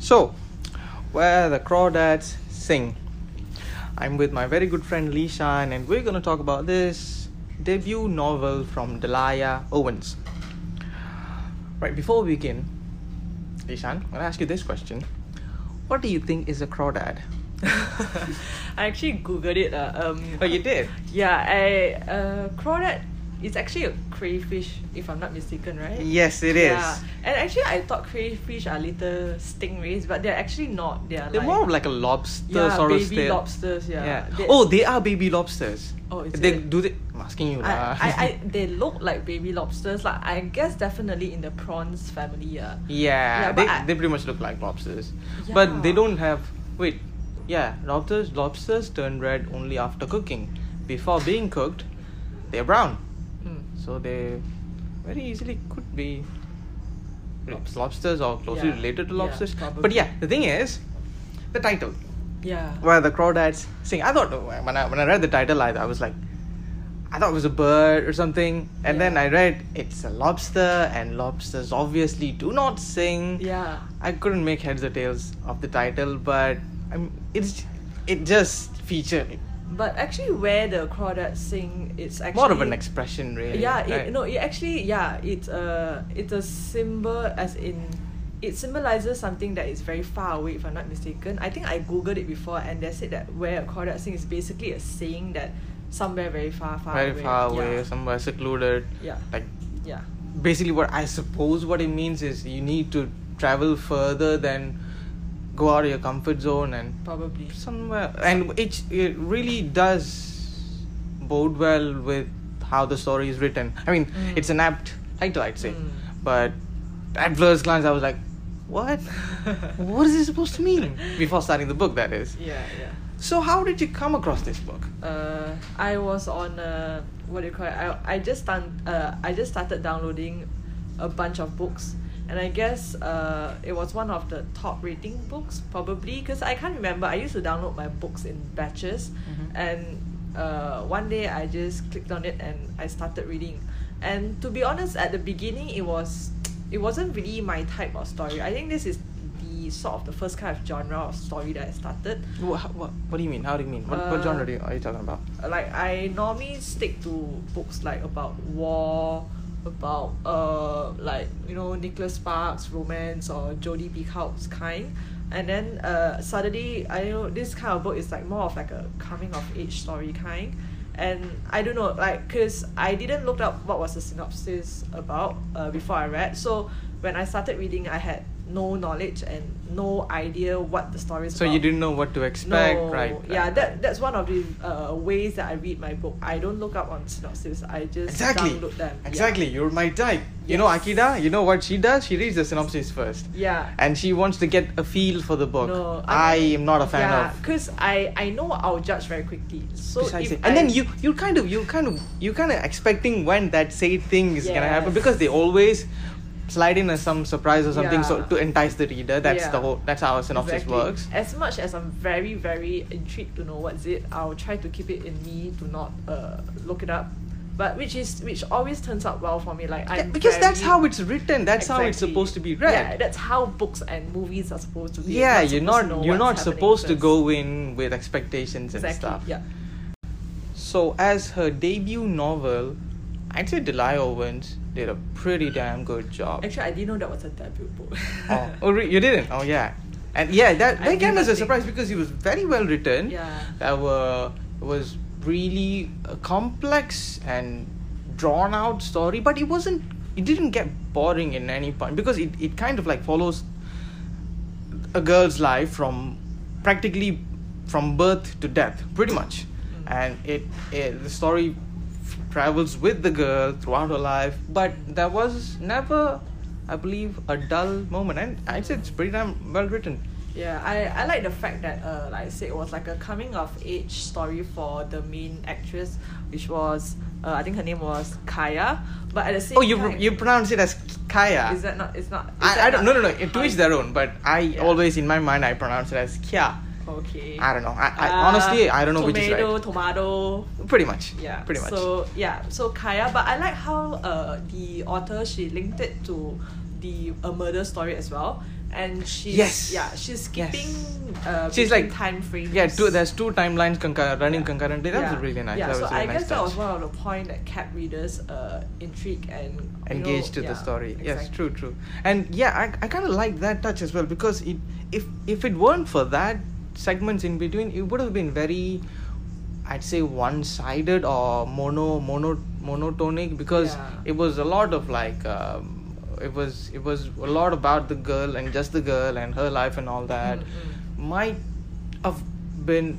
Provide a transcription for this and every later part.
So, where the crawdads sing. I'm with my very good friend Li Shan, and we're gonna talk about this debut novel from Delia Owens. Right, before we begin, Li Shan, I'm gonna ask you this question. What do you think is a crawdad? I actually googled it. Uh, um, Oh, you did? Yeah, I uh, crawdad is actually a crayfish, if I'm not mistaken, right? Yes, it is. Yeah, and actually, I thought crayfish are little stingrays, but they're actually not. They're They're like, more of like a lobster yeah, sort of baby style. lobsters. Yeah. Yeah. Oh, they are baby lobsters. Oh, is they it? do they? I'm asking you. I, lah. I, I, they look like baby lobsters. Like I guess definitely in the prawns family. Yeah. Yeah, Yeah, they, I- they pretty much look like lobsters. But they don't have wait. Yeah, lobsters lobsters turn red only after cooking. Before being cooked, they're brown. So they very easily could be Lobs- lobsters or closely Yeah, related to yeah, lobsters. but yeah, the thing is, the title Yeah. where the crawdads sing. I thought when I when I read the title, I, I was like, I thought it was a bird or something, and then I read it's a lobster, and lobsters obviously do not sing. Yeah. I couldn't make heads or tails of the title, but I'm, it's it just featured But actually, where the crawdads sing, it's actually more of an expression, really. Yeah, right? it, no, it actually yeah, it's a it's a symbol as in it symbolizes something that is very far away. If I'm not mistaken, I think I googled it before, and they said that where a crawdad sing is basically a saying that somewhere very far, far very away. far away, Yeah. somewhere secluded. Yeah. Like Yeah. basically, what I suppose what it means is you need to travel further than go out of your comfort zone and Probably. somewhere and it it really does bode well with how the story is written i mean Mm. it's an apt title i'd say Mm. but at first glance i was like what what is this supposed to mean before starting the book that is Yeah, yeah. so how did you come across this book uh, I was on uh, what do you call it? I, I just start, uh, I just started downloading a bunch of books, and I guess uh, it was one of the top rating books probably because I can't remember. I used to download my books in batches, Mhm. and uh, one day I just clicked on it and I started reading. And to be honest, at the beginning it was it wasn't really my type of story. I think this is the sort of the first kind of genre of story that I started. what, what, what do you mean how do you mean what, what Uh, genre do you, are you talking about like I normally stick to books like about war, about uh like you know Nicholas Sparks romance or Jodi Picoult's kind, and then uh suddenly I know this kind of book is like more of like a coming of age story kind, and I don't know like cause I didn't look up what was the synopsis about uh before I read. So when I started reading I had no knowledge and no idea what the story is so about you didn't know what to expect no, right yeah, right, that that's one of the uh, ways that I read my book. I don't look up on synopsis. I just Exactly. download them. Yeah. Exactly. You're my type. You know Yes. Akida, you know what she does? She reads the synopsis first. Yeah. And she wants to get a feel for the book. No, I, mean, am not a fan yeah, of because I I know I'll judge very quickly. So precisely. And I, then you you kind of you kind of you kind of expecting when that said thing is gonna happen because they always slide in some surprise or something so to entice the reader. That's the whole that's how a synopsis Exactly. works. As much as I'm very very intrigued to know what's it, I'll try to keep it in me to not uh look it up. But which is which always turns out well for me. Like I'm because that's how it's written. That's how it's supposed to be read. Yeah, that's how books and movies are supposed to be. Yeah, you're not you're not supposed to go in with expectations and Exactly. stuff. Yeah. So, as her debut novel, I'd say Delia Owens did a pretty damn good job. Actually, I didn't know that was a debut book. oh, oh, you didn't? Oh, yeah. And yeah, that, I that came as a surprise because it was very well written. Yeah. That were was really a complex and drawn out story, but it wasn't. It didn't get boring in any point because it, it kind of like follows a girl's life from practically from birth to death, pretty much, Mm. and it, it the story travels with the girl throughout her life, but there was never, I believe, a dull moment, and I'd say it's pretty damn well written. Yeah, I, I like the fact that uh like I said it was like a coming of age story for the main actress, which was uh, I think her name was Kaya. But at the same Oh, you time you pronounce it as Kaya. is that not it's not I, I don't no not- no no. To each their own, but I Yeah. always in my mind I pronounce it as Kya. Okay. I don't know. I, I Uh, honestly I don't know which is right. Tomato, Pretty much. Yeah. Pretty much. So yeah, so Kaya, but I like how uh the author she linked it to the a murder story as well. and she's Yes. yeah she's Yes. skipping. Uh, She's like- time frames. Yeah, two, there's two timelines concur- running Yeah. concurrently. That was really nice. Yeah, that so was really I nice guess that was one of the point that kept readers uh, intrigued and engaged know, to the yeah, story. Yes, true, true. And yeah, I, I kind of like that touch as well because it if if it weren't for that segments in between, it would have been very, I'd say one-sided or mono mono monotonic because Yeah. it was a lot of like. Um, it was it was a lot about the girl and just the girl and her life and all that Mm, mm. might have been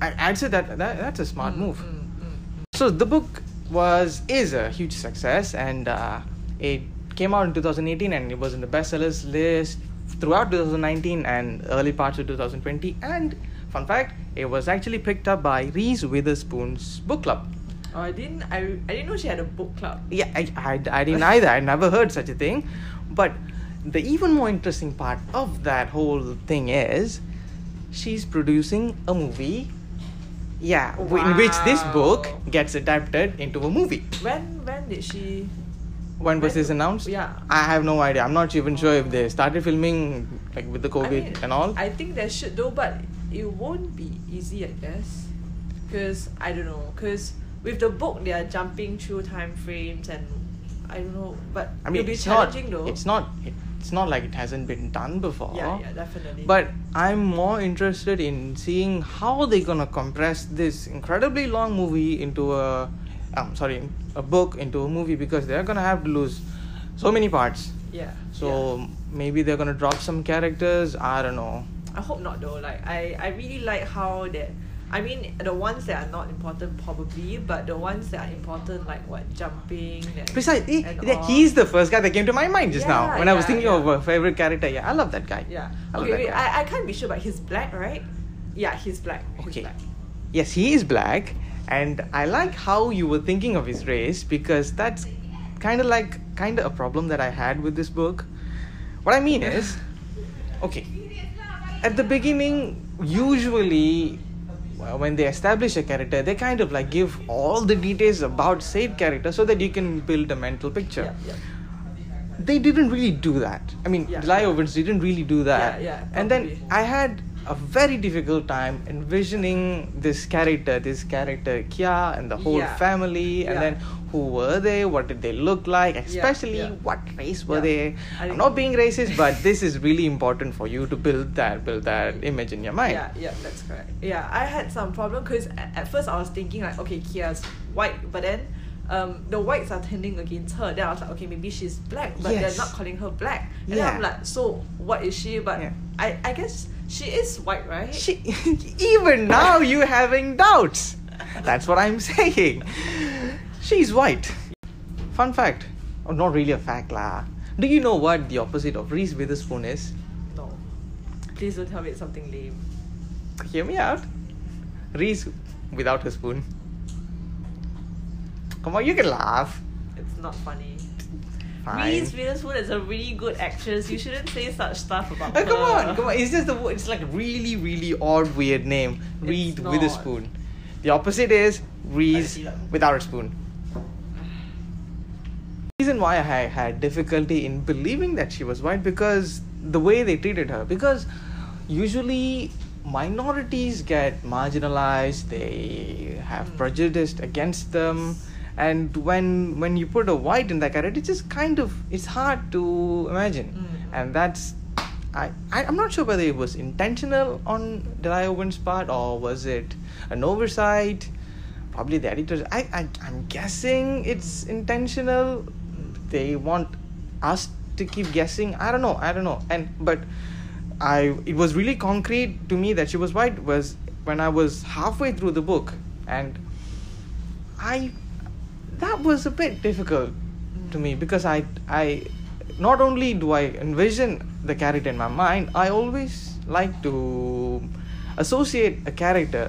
I'd say that, that that's a smart Mm, move mm, mm, mm. so the book was is a huge success, and uh, it came out in 2018, and it was in the bestsellers list throughout 2019 and early parts of 2020. And fun fact, it was actually picked up by Reese Witherspoon's book club. Oh, I didn't. I, I didn't know she had a book club. Yeah, I, I, I didn't either. I never heard such a thing. But the even more interesting part of that whole thing is she's producing a movie. Yeah, w- in which this book gets adapted into a movie. When when did she? When was announced? yeah. I have no idea. I'm not even sure if they started filming like with the I COVID mean, and all. I think they should though, but it won't be easy, I guess. Cause I don't know. Cause with the book, they are jumping through time frames and I don't know. But I mean, it'll be it's not. challenging though. It's not. It's not like it hasn't been done before. Yeah, yeah, definitely. But I'm more interested in seeing how they're gonna compress this incredibly long movie into a, um, sorry, a book into a movie because they're gonna have to lose so many parts. yeah. So yeah. maybe they're gonna drop some characters. I don't know. I hope not though. Like I, I really like how that. I mean, the ones that are not important probably, but the ones that are important, like what Jumpin'. And, Precisely, and eh, he's the first guy that came to my mind just now Yeah, when I was thinking yeah. of a favorite character. Yeah, I love that guy. Yeah. I Okay, wait. guy. I, I can't be sure, but he's black, right? Yeah, he's black. He's Okay. black. Yes, he is black, and I like how you were thinking of his race because that's kind of like kind of a problem that I had with this book. What I mean is, okay, at the beginning, usually well, when they establish a character, they kind of like give all the details about said character so that you can build a mental picture. Yeah, yeah. They didn't really do that. I mean, Yeah. Owens didn't really do that. Yeah, yeah, and then. I had a very difficult time envisioning this character, this character Kia and the whole Yeah. family, and Yeah. then who were they? What did they look like? Especially yeah. what race were they? I'm not being racist, but this is really important for you to build that, build that image in your mind. Yeah, yeah, that's correct. Yeah, I had some problem because at, at first I was thinking like, okay, Kia's white, but then um, the whites are turning against her. Then I was like, okay, maybe she's black, but Yes. they're not calling her black. And then Yeah. I'm like, so what is she? But Yeah. I, I guess she is white, right? She, even now you having doubts. That's what I'm saying. She's white. Fun fact. Oh, not really a fact lah. Do you know what the opposite of Reese Witherspoon is? no. Please don't tell me it's something lame. Hear me out. Reese without her spoon. Come on, you can laugh. It's not funny. Reese Witherspoon is a really good actress. You shouldn't say such stuff about Oh, her. come on, come on. It's just the it's like really, really odd, weird name. Reese. Witherspoon. The opposite is Reese without a spoon. reason why I had difficulty in believing that she was white because the way they treated her. Because usually minorities get marginalized, they have Mm. prejudice against them, and when when you put a white in that character, it's just kind of it's hard to imagine, Mm. and that's. I, I, I'm not sure whether it was intentional on Delia Owens' part or was it an oversight? Probably the editors I, I i'm guessing it's intentional. They want us to keep guessing. I don't know i don't know. And but i it was really concrete to me that she was white was when i was halfway through the book. And i that was a bit difficult to me because i i not only do i envision the character in my mind i always like to associate a character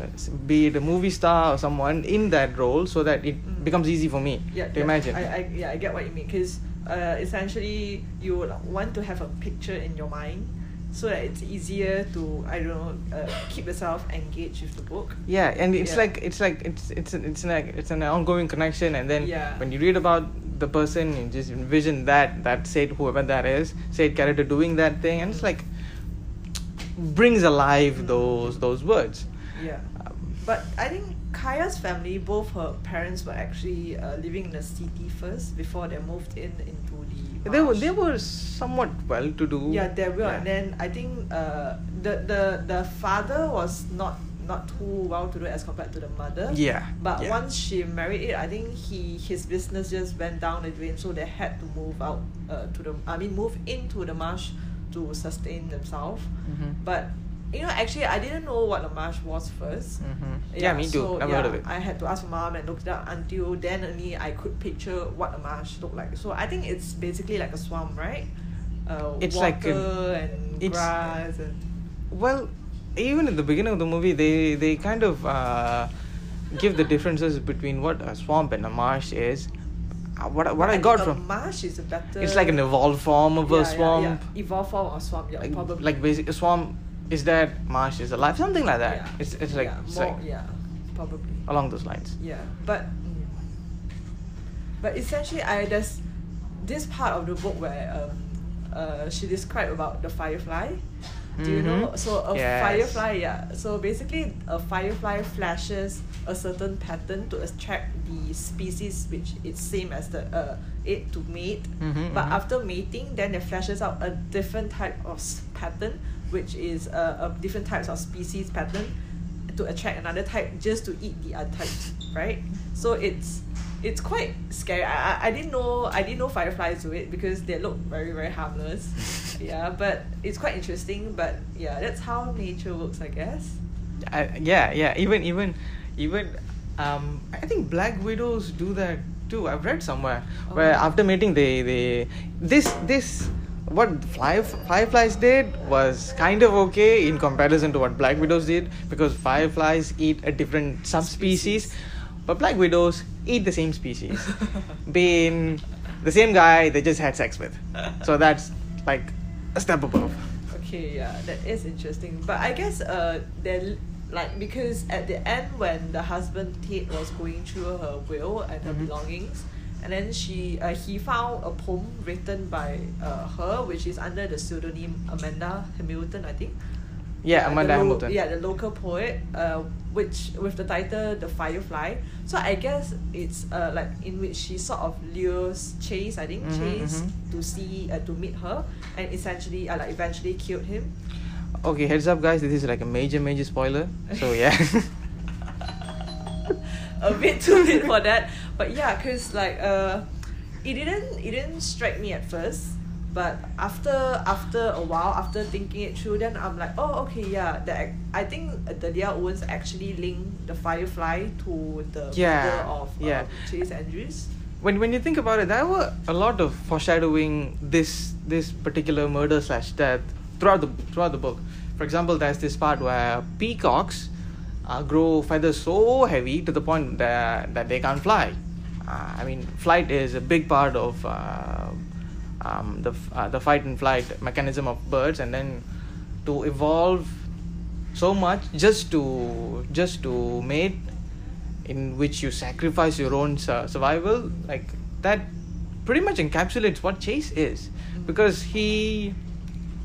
be it a movie star or someone in that role so that it Mm. becomes easy for me yeah, to yeah, imagine I, I, yeah, I get what you mean because uh, essentially you want to have a picture in your mind so that it's easier to I don't know uh, keep yourself engaged with the book. yeah and it's Yeah. like it's like it's it's it's like it's an ongoing connection and then Yeah. when you read about the person you just envision that that said whoever that is said character doing that thing and it's like brings alive those those words Yeah. um, But I think Kaya's family, both her parents were actually uh, living in the city first before they moved in into the. They were they were somewhat well to do Yeah, they were, Yeah. and then I think uh, the the the father was not not too well to do as compared to the mother. Yeah, But yeah. once she married it, I think he his business just went down the drain, so they had to move out uh, to the I mean move into the marsh to sustain themselves. Mhm. But you know, actually, I didn't know what the marsh was 1st Mhm. Yeah, me too. So, Never yeah, heard of it. I had to ask my mom and look it up until then only I could picture what a marsh looked like. So I think it's basically like a swamp, right? Uh, It's like a- and it's- grass and well even at the beginning of the movie they they kind of uh, give the differences between what a swamp and a marsh is Uh, what, I- what I got a from marsh is a better. it's like an evolved form of yeah, a yeah, swamp Yeah, Evolved form of swamp. Yeah, like, probably. like basic a swamp is that marsh is alive something like that Yeah. it's, it's like, yeah, it's more, like yeah, probably. along those lines Yeah, but but essentially, I there's this part of the book where um, uh, she described about the firefly. Do you know? Mhm. So a Yes. firefly, yeah. So basically, a firefly flashes a certain pattern to attract the species which it's same as the uh, it to mate. Mhm, but mhm. after mating, then it flashes out a different type of pattern, which is uh, a different types of species pattern to attract another type just to eat the other type, right? So it's it's quite scary. I, I, I didn't know I didn't know fireflies do it because they look very very harmless. yeah, but it's quite interesting. But yeah, that's how nature works, I guess. I, yeah yeah even even even um i think black widows do that too i've read somewhere where Oh. after mating they they this this what fly, fireflies did was kind of okay in comparison to what black widows did because fireflies eat a different subspecies Species. but black widows eat the same species being the same guy they just had sex with so that's like a step above Okay, yeah, that is interesting. But I guess uh, then like because at the end when the husband Tate was going through her will and her Mhm. belongings, and then she uh, he found a poem written by uh, her, which is under the pseudonym Amanda Hamilton, I think. yeah, the amanda lo- hamilton Yeah, the local poet, uh, which with the title "The Firefly." So I guess it's uh, like in which she sort of lures Chase, I think Mhm, Chase mhm. to see uh, to meet her, and essentially uh, like eventually killed him. Okay, heads up, guys. This is like a major, major spoiler. So yeah. a bit too late for that, but yeah, cause like uh, it didn't it didn't strike me at first. But after after a while, after thinking it through, then I'm like, oh okay, yeah. That I think Delia Owens actually linked the Firefly to the Yeah, murder of uh, yeah. Chase Andrews. when when you think about it, there were a lot of foreshadowing this this particular murder slash death throughout the throughout the book. For example, there's this part where peacocks uh, grow feathers so heavy to the point that that they can't fly. Uh, I mean, flight is a big part of uh, um, the uh, the fight and flight mechanism of birds, and then to evolve so much just to just to mate in which you sacrifice your own su- survival like that pretty much encapsulates what chase is. Because he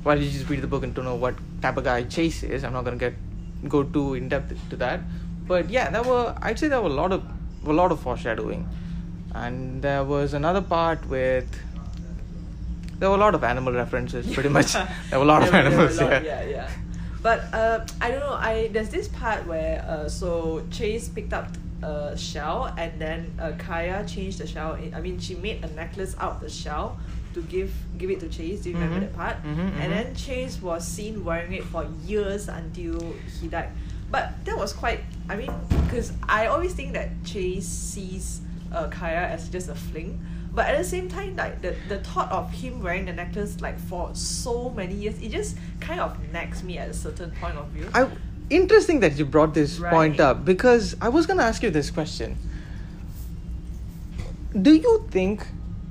well you just read the book and to know what type of guy chase is. I'm not going to get go too in depth to that. But yeah there were i'd say there were a lot of a lot of foreshadowing and there was another part with there were a lot of animal references pretty much there were a lot of animals lot, yeah yeah, yeah. But uh, I don't know. I there's this part where uh, so Chase picked up a shell and then uh, Kaya changed the shell. In, I mean, she made a necklace out of the shell to give give it to Chase. Do you remember Mhm. that part? Mhm, mhm. And then Chase was seen wearing it for years until he died. But that was quite. I mean, because I always think that Chase sees uh, Kaya as just a fling. But at the same time, like the, the thought of him wearing the necklace like for so many years, it just kind of nags me at a certain point of view. I interesting that you brought this point up because I was gonna ask you this question. Do you think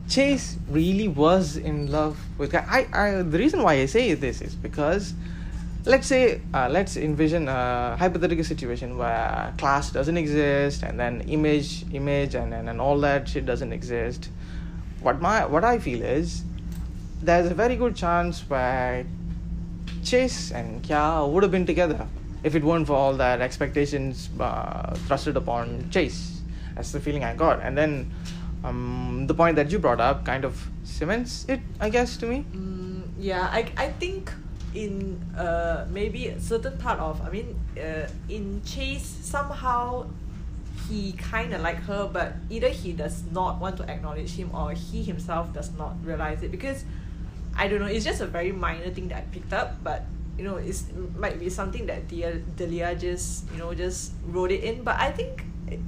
Chase really was in love with Kya? I, I the reason why I say this is because let's say uh, let's envision a hypothetical situation where class doesn't exist and then image image and, and, and all that shit doesn't exist what my what I feel is there's a very good chance where Chase and Kya would have been together if it weren't for all that expectations uh, thrusted upon Chase. That's the feeling I got. And then um, the point that you brought up kind of cements it, I guess, to me. Mm, yeah, I, I think in uh, maybe a certain part of, I mean, uh, in Chase, somehow he kind of like her, but either he does not want to acknowledge him or he himself does not realize it because I don't know, it's just a very minor thing that I picked up, but you know, it's it might be something that Delia, Delia just, you know, just wrote it in, but I think it,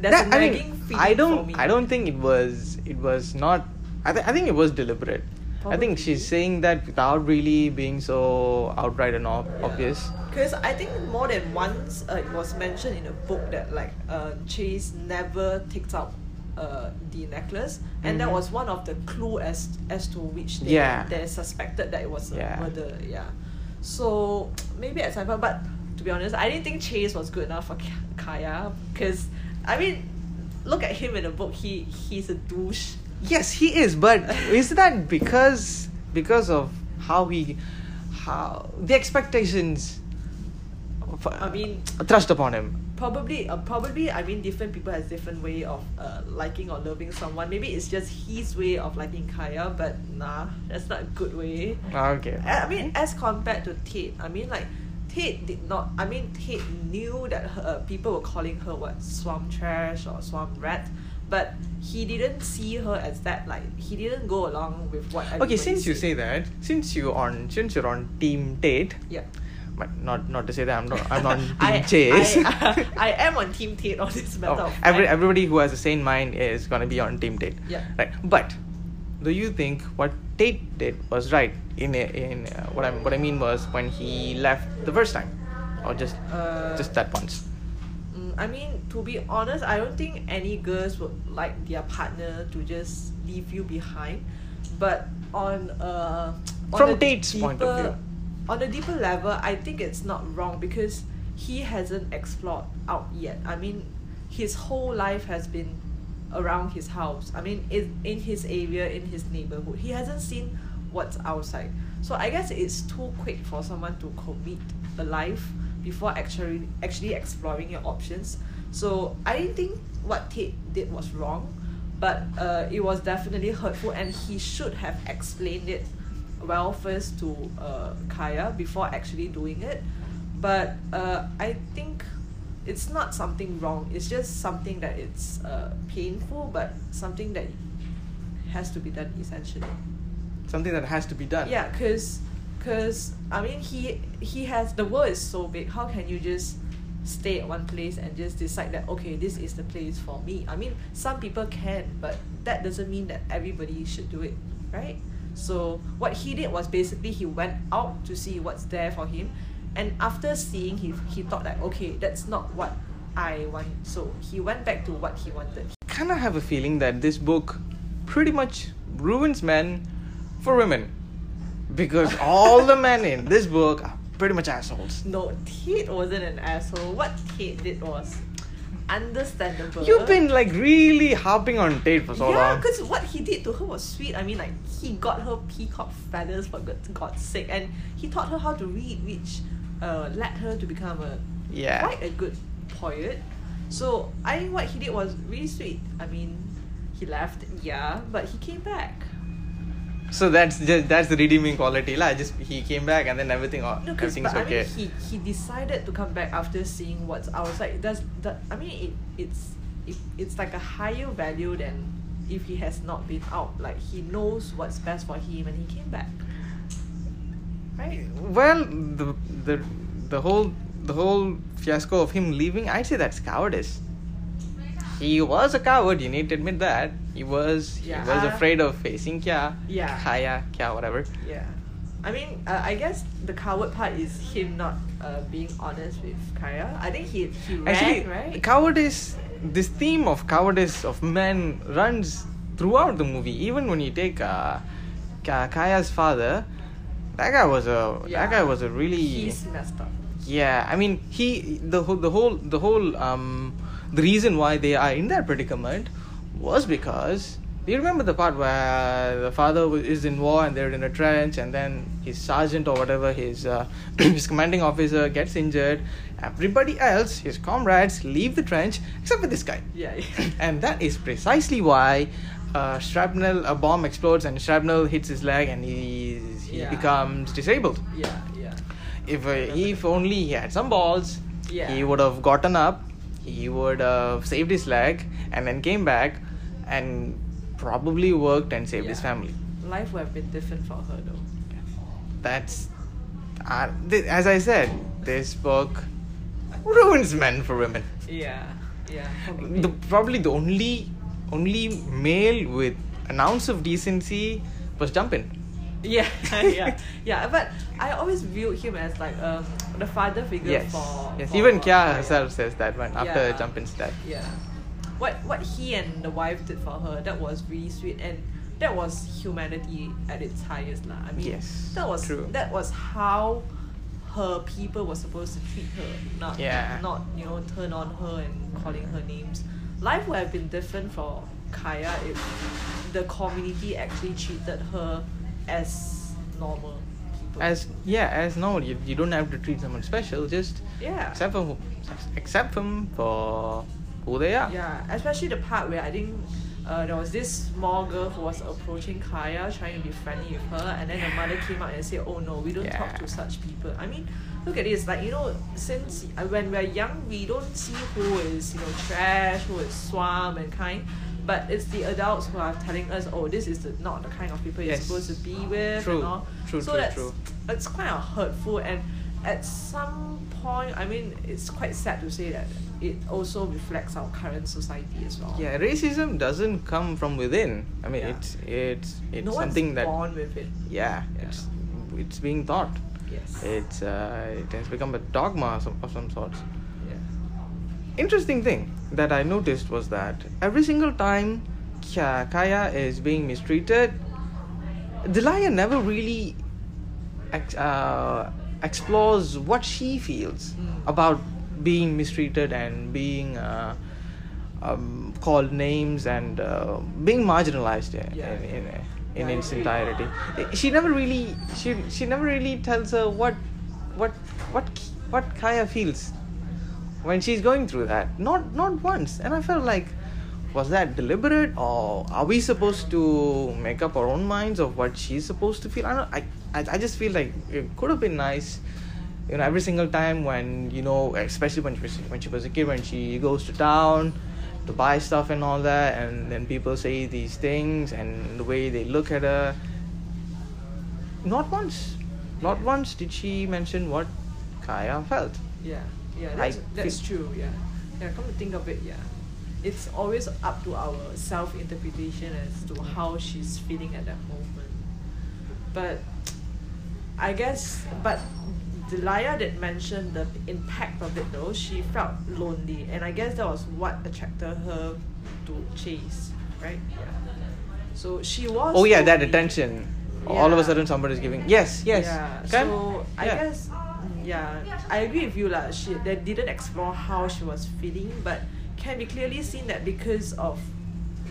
there's That- a I nagging mean, feeling I don't. me. I don't think it was. It was not. I, th- I think it was deliberate. I think she's saying that without really being so outright and ob- obvious. Because I think more than once uh, it was mentioned in a book that like uh, Chase never takes out uh, the necklace, and that Mhm. was one of the clue as as to which they, Yeah. they suspected that it was a Yeah. murder. Yeah, so maybe at some point, but to be honest, I didn't think Chase was good enough for Kaya because I mean, look at him in the book. He he's a douche. Yes, he is. But is that because because of how he how the expectations? Uh, I mean, thrust upon him. probably uh, probably i mean different people has different way of uh, liking or loving someone maybe it's just his way of liking kaya but nah that's not a good way Okay. i I mean as compared to tate i mean like tate did not i mean tate knew that her, uh, people were calling her what swamp trash or swamp rat but he didn't see her as that like he didn't go along with what Okay, since you say that, since you on since you're on Team Tate, yeah but not not to say that I'm not I'm on Team I, Chase. I, I, am on team tate on this matter Oh, every, everybody who has a sane mind is gonna be on Team Tate. Yeah. Right. But do you think what Tate did was right? In in uh, what I what I mean was when he left the first time, or just Uh, just that once. I mean, to be honest, I don't think any girls would like their partner to just leave you behind. But on uh on From a Tate's point of deeper- view. on a deeper level, I think it's not wrong because he hasn't explored out yet. I mean, his whole life has been around his house. I mean, in in his area, in his neighborhood, he hasn't seen what's outside. So I guess it's too quick for someone to commit a life before actually actually exploring your options. So I didn't think what Tate did was wrong, but uh, it was definitely hurtful, and he should have explained it well first to uh, Kaya before actually doing it. But uh, I think it's not something wrong. It's just something that it's uh, painful, but something that has to be done essentially. Something that has to be done. Yeah, cause, cause I mean he he has the world is so big. How can you just stay at one place and just decide that okay this is the place for me? I mean some people can, but that doesn't mean that everybody should do it, right? So what he did was basically he went out to see what's there for him, and after seeing he he thought that okay that's not what I want. So he went back to what he wanted. kind of have a feeling that this book pretty much ruins men for women because all the men in this book are pretty much assholes. No, Tate wasn't an asshole. What Tate did was understandable. You've been like really harping on Tate for so yeah, long. because what he did to her was sweet. I mean, like he got her peacock feathers for God's sake, and he taught her how to read, which uh, led her to become a Yeah. quite a good poet. So I think what he did was really sweet. I mean, he left, yeah, but he came back. So that's just that's the redeeming quality, lah. Just he came back and then everything, oh, No, everything's but okay. I mean, he, he decided to come back after seeing what's outside. Does that? I mean, it, it's it, it's like a higher value than if he has not been out. Like he knows what's best for him, and he came back. Right. Well, the the the whole the whole fiasco of him leaving, I'd say that's cowardice. He was a coward. You need to admit that he was. Yeah. He was afraid of facing Kya, Yeah. Kaya, Kya, whatever. Yeah. I mean, uh, I guess the coward part is him not uh, being honest with Kaya. I think he he ran Actually, right. cowardice. This theme of cowardice of men runs throughout the movie. Even when you take uh, Kaya's father, that guy was a that guy was a really He's messed up. yeah. I mean, he the whole the whole the whole um the reason why they are in that predicament was because you remember the part where the father is in war and they're in a trench, and then his sergeant or whatever, his uh, his commanding officer gets injured. Everybody else, his comrades, leave the trench except for this guy. Yeah. and that is precisely why uh, shrapnel, a bomb explodes and shrapnel hits his leg, and he he Yeah. becomes disabled. yeah. Yeah. If uh, if only he had some balls, Yeah. he would have gotten up, he would have saved his leg, and then came back, and probably worked and saved his family. Life would have been different for her though. That's, uh, th- as I said, this book ruins men for women. Yeah. Yeah. Probably. The, probably the only only male with an ounce of decency was Jumpin. Yeah, yeah, yeah. But I always viewed him as like um the father figure Yes, for. yes. for Even Kya Kaya. herself says that when after Yeah. Jumpin's death. Yeah. What what he and the wife did for her that was really sweet and that was humanity at its highest lah. I mean Yes, that was true. that was how her people were supposed to treat her. Not Yeah. not, you know, turn on her and calling her names. Life would have been different for Kaya if the community actually treated her as normal. As yeah, as normal, you, you don't have to treat someone special. Just yeah. accept them, accept them for who they are. Yeah, especially the part where I think uh, there was this small girl who was approaching Kaya, trying to be friendly with her, and then the mother came out and said, "Oh no, we don't talk to such people." I mean, look at this. Like you know, since uh, when we're young, we don't see who is you know trash, who is swam and kind. But it's the adults who are telling us, "Oh, this is the, not the kind of people you're Yes. supposed to be with," True. and all. True, so true, that's true. it's quite of hurtful and at some point I mean it's quite sad to say that it also reflects our current society as well. Yeah, racism doesn't come from within. I mean, Yeah. it's it's it's no something that born with it. yeah, Yeah. it's it's being taught. Yes. It's uh, it has become a dogma of some, of some sorts. Interesting thing that I noticed was that every single time Kaya is being mistreated, Delia never really ex- uh, explores what she feels Mm. about being mistreated and being uh, um, called names and uh, being marginalized in, Yeah. in, in, in its entirety. She never really she she never really tells her what what what what Kaya feels when she's going through that. Not not once. And I felt like was that deliberate or are we supposed to make up our own minds of what she's supposed to feel? I don't I I, I just feel like it could have been nice you know every single time when you know especially when she was when she was a kid when she goes to town to buy stuff and all that and then people say these things and the way they look at her not once not once did she mention what kaya felt Yeah. Yeah. That's, that's true. Yeah. Yeah. Come to think of it, yeah. It's always up to our self interpretation as to how she's feeling at that moment. But I guess, but Delia did mention the impact of it though. She felt lonely, and I guess that was what attracted her to Chase, right? Yeah. So she was. oh yeah that lonely. attention all of a sudden somebody's giving yes yes Yeah. Can- So I yeah. guess yeah, I agree with you lah. She they didn't explore how she was feeling, but can be clearly seen that because of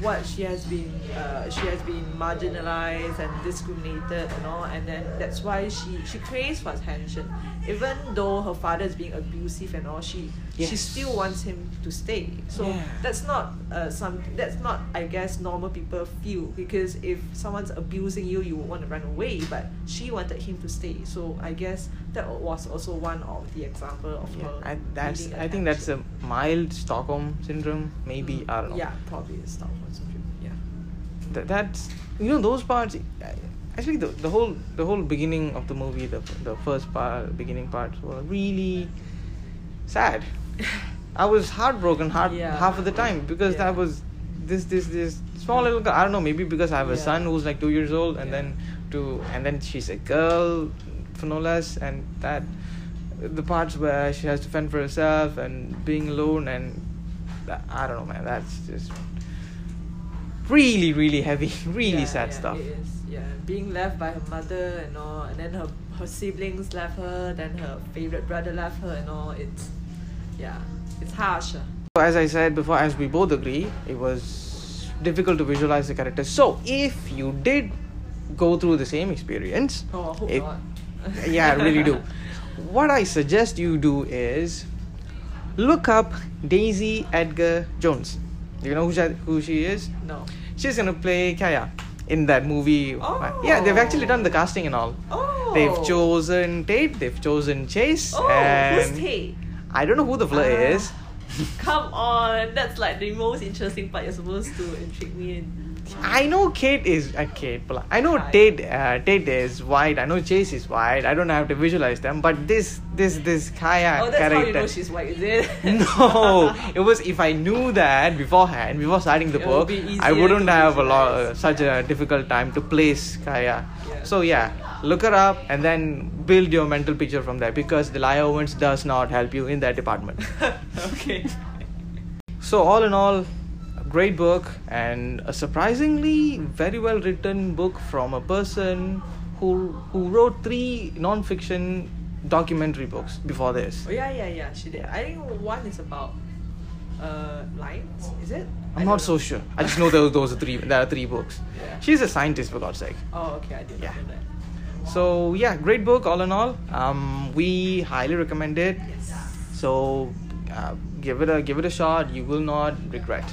what she has been uh, she has been marginalized and discriminated and all and then that's why she she craves for attention even though her father is being abusive and all she she still wants him to stay. So Yeah. that's not uh, some that's not I guess normal people feel. Because if someone's abusing you you would want to run away but she wanted him to stay. So I guess that was also one of the example of yeah, her I, that's i think that's a mild stockholm syndrome maybe Mm, i don't know. yeah probably a Stockholm syndrome yeah. Th- that's you know those parts uh, actually the, the whole the whole beginning of the movie the the first part beginning parts were really sad i was heartbroken heart Yeah. half of the time because Yeah. that was this this this small little girl i don't know maybe because i have a Yeah. son who's like two years old and then to and then she's a girl for no less and that the parts where she has to fend for herself and being alone and that, i don't know man that's just really really heavy really sad stuff It is, yeah. Being left by her mother and all, and then her her siblings left her, then her favorite brother left her and all. It's yeah, it's harsh. ah. So as i said before as we both agree it was difficult to visualize the characters. So if you did go through the same experience, Oh, I hope it- not. yeah, I really do. What I suggest you do is look up Daisy Edgar Jones. Do you know who she, who she is? No. She's gonna play Kaya in that movie. Oh. Yeah, they've actually done the casting and all. Oh. They've chosen Tate, they've chosen Chase, Oh, and who's Tate? I don't know who the fella Ah. is. Come on, that's like the most interesting part. You're supposed to intrigue me in. I know Kate is uh, Kate. I know. Tate. Uh, Tate is white. I know Chase is white. I don't have to visualize them. But this, this, this Kaya Oh, that's character. how you know she's white, is it? no, it was if I knew that beforehand, before starting the It book, be I wouldn't have a lot, uh, such a difficult time to place Kaya. Yeah. So yeah, look her up and then build your mental picture from there because Delia Owens does not help you in that department. okay. So all in all, great book and a surprisingly very well written book from a person who who wrote three non-fiction documentary books before this. Oh yeah, yeah, yeah. She did. I think one is about uh lines. Is it? I'm not so sure. I just know those those are three. There are three books. Yeah. She's a scientist for God's sake. Oh, okay. I didn't Yeah. know that. So yeah, great book all in all. Um, we highly recommend it. Yes. So uh, give it a give it a shot. You will not regret.